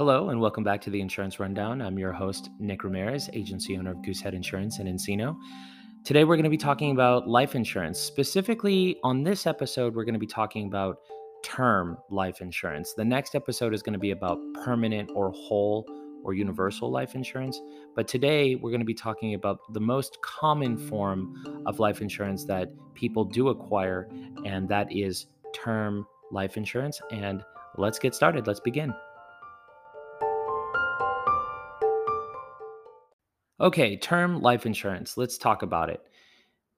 Hello, and welcome back to the Insurance Rundown. I'm your host, Nick Ramirez, agency owner of Goosehead Insurance in Encino. Today, we're going to be talking about life insurance. Specifically, on this episode, we're going to be talking about term life insurance. The next episode is going to be about permanent or whole or universal life insurance. But today, we're going to be talking about the most common form of life insurance that people do acquire, and that is term life insurance. And let's get started. Let's begin. Okay, term life insurance. Let's talk about it.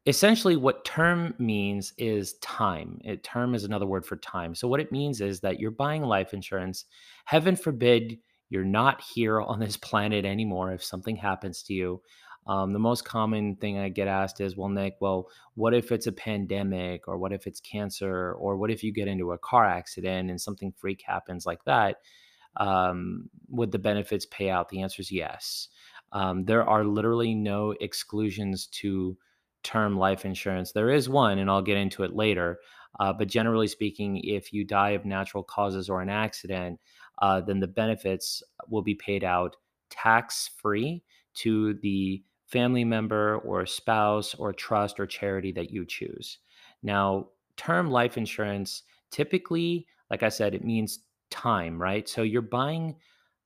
Essentially, what term means is time. It, term is another word for time. So, what it means is that you're buying life insurance. Heaven forbid you're not here on this planet anymore if something happens to you. Um, the most common thing I get asked is, well, Nick, well, what if it's a pandemic or what if it's cancer or what if you get into a car accident and something freak happens like that? Um, would the benefits pay out? The answer is yes. Um, there are literally no exclusions to term life insurance. There is one, and I'll get into it later. Uh, but generally speaking, if you die of natural causes or an accident, uh, then the benefits will be paid out tax free to the family member or spouse or trust or charity that you choose. Now, term life insurance typically, like I said, it means time, right? So you're buying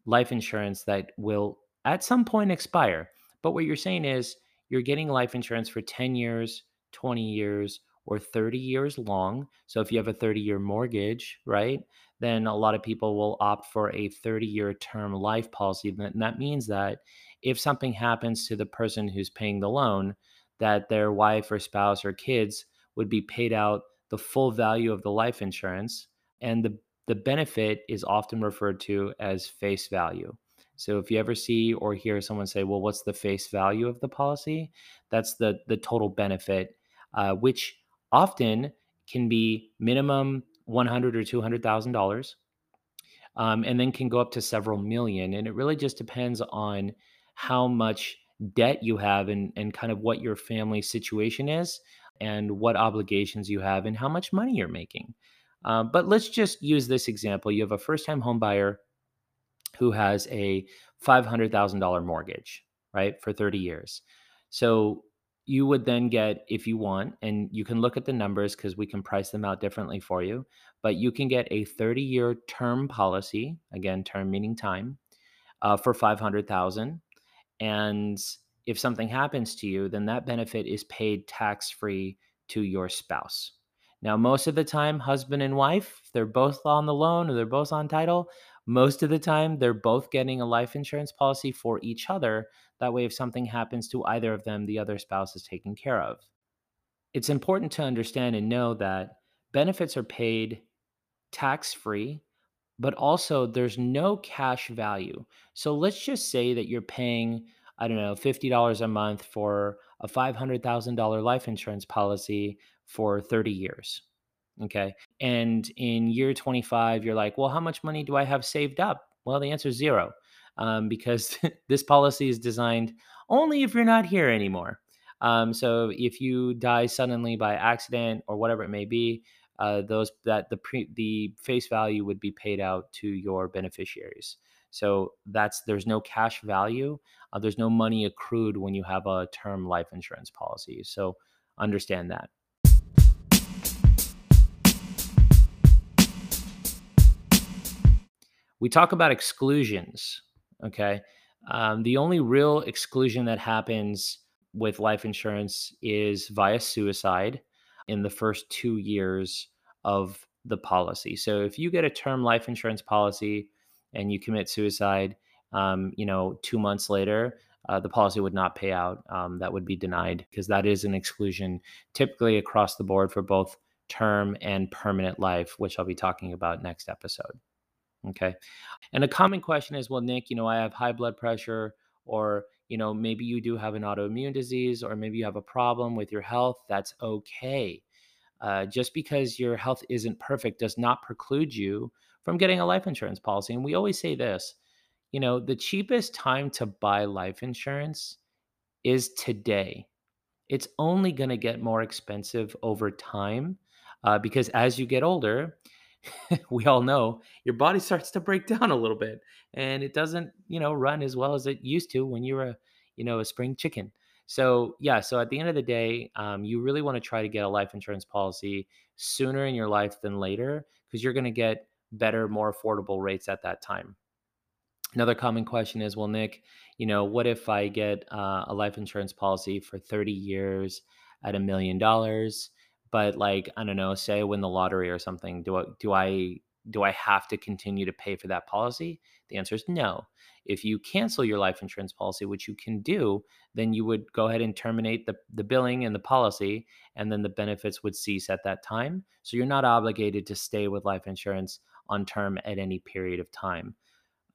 life insurance that will at some point expire. But what you're saying is you're getting life insurance for 10 years, 20 years, or 30 years long. So if you have a 30 year mortgage, right, then a lot of people will opt for a 30 year term life policy. And that means that if something happens to the person who's paying the loan, that their wife or spouse or kids would be paid out the full value of the life insurance. And the, the benefit is often referred to as face value. So if you ever see or hear someone say, "Well, what's the face value of the policy?" That's the the total benefit, uh, which often can be minimum one hundred or two hundred thousand um, dollars, and then can go up to several million. And it really just depends on how much debt you have and and kind of what your family situation is and what obligations you have and how much money you're making. Uh, but let's just use this example. You have a first time home buyer who has a $500,000 mortgage, right, for 30 years. So you would then get, if you want, and you can look at the numbers because we can price them out differently for you, but you can get a 30 year term policy, again, term meaning time, uh, for 500,000. And if something happens to you, then that benefit is paid tax free to your spouse. Now, most of the time, husband and wife, they're both on the loan or they're both on title, most of the time they're both getting a life insurance policy for each other. That way, if something happens to either of them, the other spouse is taken care of. It's important to understand and know that benefits are paid tax free, but also there's no cash value. So let's just say that you're paying, I don't know, $50 a month for a $500,000 life insurance policy for 30 years. Okay. And in year 25, you're like, well, how much money do I have saved up? Well, the answer is zero um, because this policy is designed only if you're not here anymore. Um, so if you die suddenly by accident or whatever it may be, uh, those that the pre, the face value would be paid out to your beneficiaries. So that's there's no cash value. Uh, there's no money accrued when you have a term life insurance policy. So understand that. We talk about exclusions. Okay. Um, the only real exclusion that happens with life insurance is via suicide in the first two years of the policy. So if you get a term life insurance policy and you commit suicide, um, you know, two months later, uh, the policy would not pay out. Um, that would be denied because that is an exclusion typically across the board for both term and permanent life, which I'll be talking about next episode. Okay. And a common question is, well, Nick, you know, I have high blood pressure, or, you know, maybe you do have an autoimmune disease, or maybe you have a problem with your health. That's okay. Uh, just because your health isn't perfect does not preclude you from getting a life insurance policy. And we always say this you know, the cheapest time to buy life insurance is today. It's only going to get more expensive over time uh, because as you get older, we all know your body starts to break down a little bit and it doesn't, you know, run as well as it used to when you were a, you know, a spring chicken. So, yeah, so at the end of the day, um, you really want to try to get a life insurance policy sooner in your life than later because you're going to get better, more affordable rates at that time. Another common question is, well, Nick, you know, what if I get uh, a life insurance policy for 30 years at a million dollars, but like I don't know, say I win the lottery or something, do I do I do I have to continue to pay for that policy? The answer is no. If you cancel your life insurance policy, which you can do, then you would go ahead and terminate the, the billing and the policy, and then the benefits would cease at that time. So you're not obligated to stay with life insurance on term at any period of time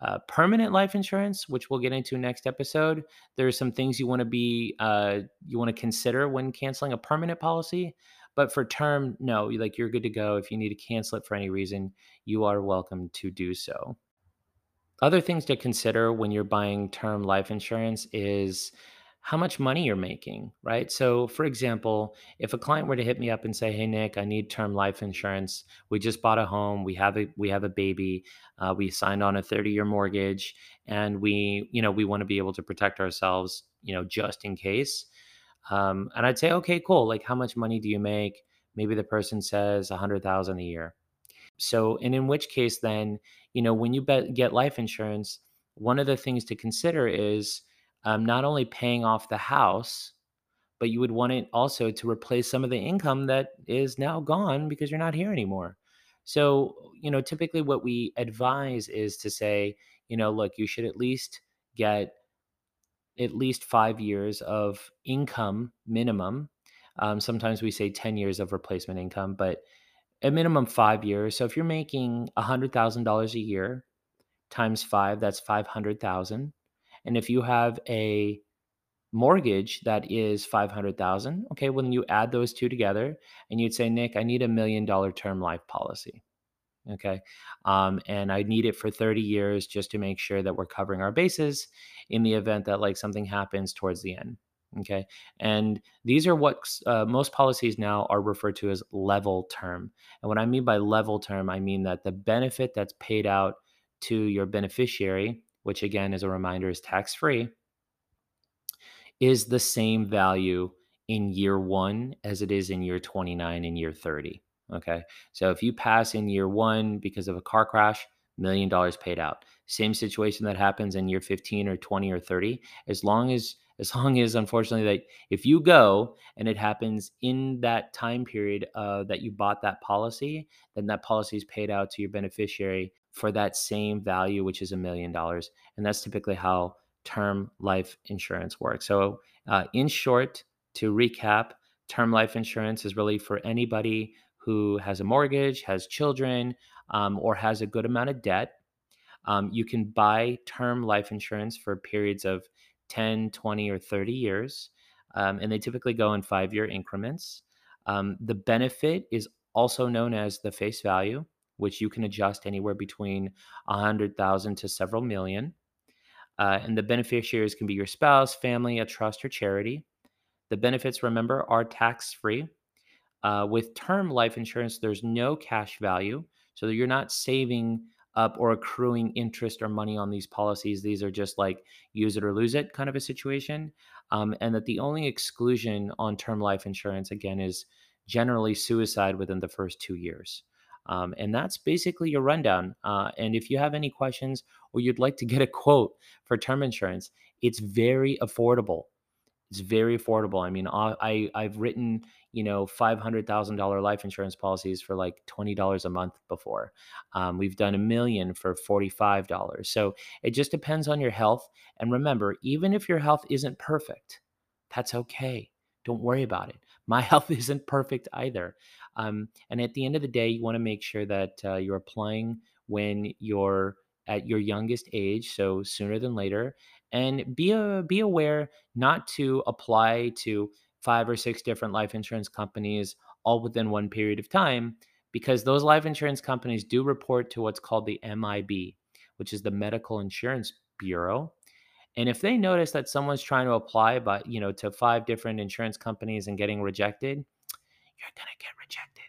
uh, permanent life insurance, which we'll get into next episode, there are some things you want to be uh, you want to consider when canceling a permanent policy. But for term, no, like you're good to go. If you need to cancel it for any reason, you are welcome to do so. Other things to consider when you're buying term life insurance is how much money you're making, right? So, for example, if a client were to hit me up and say, "Hey, Nick, I need term life insurance. We just bought a home. We have a we have a baby. Uh, we signed on a 30 year mortgage, and we, you know, we want to be able to protect ourselves, you know, just in case." Um, and I'd say, "Okay, cool. Like, how much money do you make?" Maybe the person says a hundred thousand a year. So, and in which case, then, you know, when you get life insurance, one of the things to consider is um, not only paying off the house, but you would want it also to replace some of the income that is now gone because you're not here anymore. So, you know, typically what we advise is to say, you know, look, you should at least get at least five years of income minimum. Um, sometimes we say 10 years of replacement income, but a minimum five years. So if you're making $100,000 a year times five, that's 500,000. And if you have a mortgage that is 500,000, okay, when you add those two together and you'd say, Nick, I need a million dollar term life policy. Okay. Um, and I need it for 30 years just to make sure that we're covering our bases in the event that like something happens towards the end. Okay. And these are what uh, most policies now are referred to as level term. And what I mean by level term, I mean that the benefit that's paid out to your beneficiary, which again, as a reminder, is tax free, is the same value in year one as it is in year 29 and year 30. Okay. So if you pass in year one because of a car crash, million dollars paid out. Same situation that happens in year 15 or 20 or 30. As long as as long as unfortunately that if you go and it happens in that time period uh, that you bought that policy then that policy is paid out to your beneficiary for that same value which is a million dollars and that's typically how term life insurance works so uh, in short to recap term life insurance is really for anybody who has a mortgage has children um, or has a good amount of debt um, you can buy term life insurance for periods of 10, 20, or 30 years. Um, and they typically go in five year increments. Um, the benefit is also known as the face value, which you can adjust anywhere between 100,000 to several million. Uh, and the beneficiaries can be your spouse, family, a trust, or charity. The benefits, remember, are tax free. Uh, with term life insurance, there's no cash value. So you're not saving up or accruing interest or money on these policies. These are just like use it or lose it kind of a situation. Um, and that the only exclusion on term life insurance, again, is generally suicide within the first two years. Um, and that's basically your rundown. Uh, and if you have any questions or you'd like to get a quote for term insurance, it's very affordable. It's very affordable. I mean, I I've written you know five hundred thousand dollar life insurance policies for like twenty dollars a month before. Um, we've done a million for forty five dollars. So it just depends on your health. And remember, even if your health isn't perfect, that's okay. Don't worry about it. My health isn't perfect either. Um, and at the end of the day, you want to make sure that uh, you're applying when you're at your youngest age, so sooner than later, and be a, be aware not to apply to five or six different life insurance companies all within one period of time because those life insurance companies do report to what's called the MIB, which is the Medical Insurance Bureau. And if they notice that someone's trying to apply but you know to five different insurance companies and getting rejected, you're going to get rejected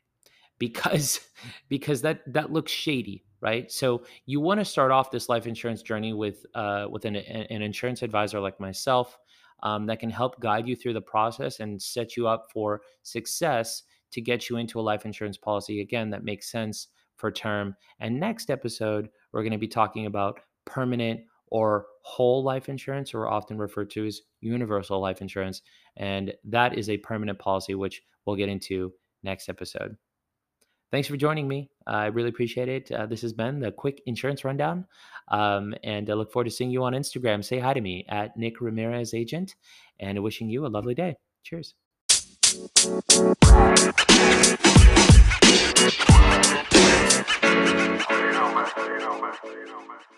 because because that that looks shady, right? So you want to start off this life insurance journey with uh, with an, an insurance advisor like myself um, that can help guide you through the process and set you up for success to get you into a life insurance policy again that makes sense for term. And next episode, we're going to be talking about permanent or whole life insurance, or often referred to as universal life insurance. And that is a permanent policy, which we'll get into next episode. Thanks for joining me. I really appreciate it. Uh, this has been the quick insurance rundown. Um, and I look forward to seeing you on Instagram. Say hi to me at Nick Ramirez Agent and wishing you a lovely day. Cheers. you. You. You.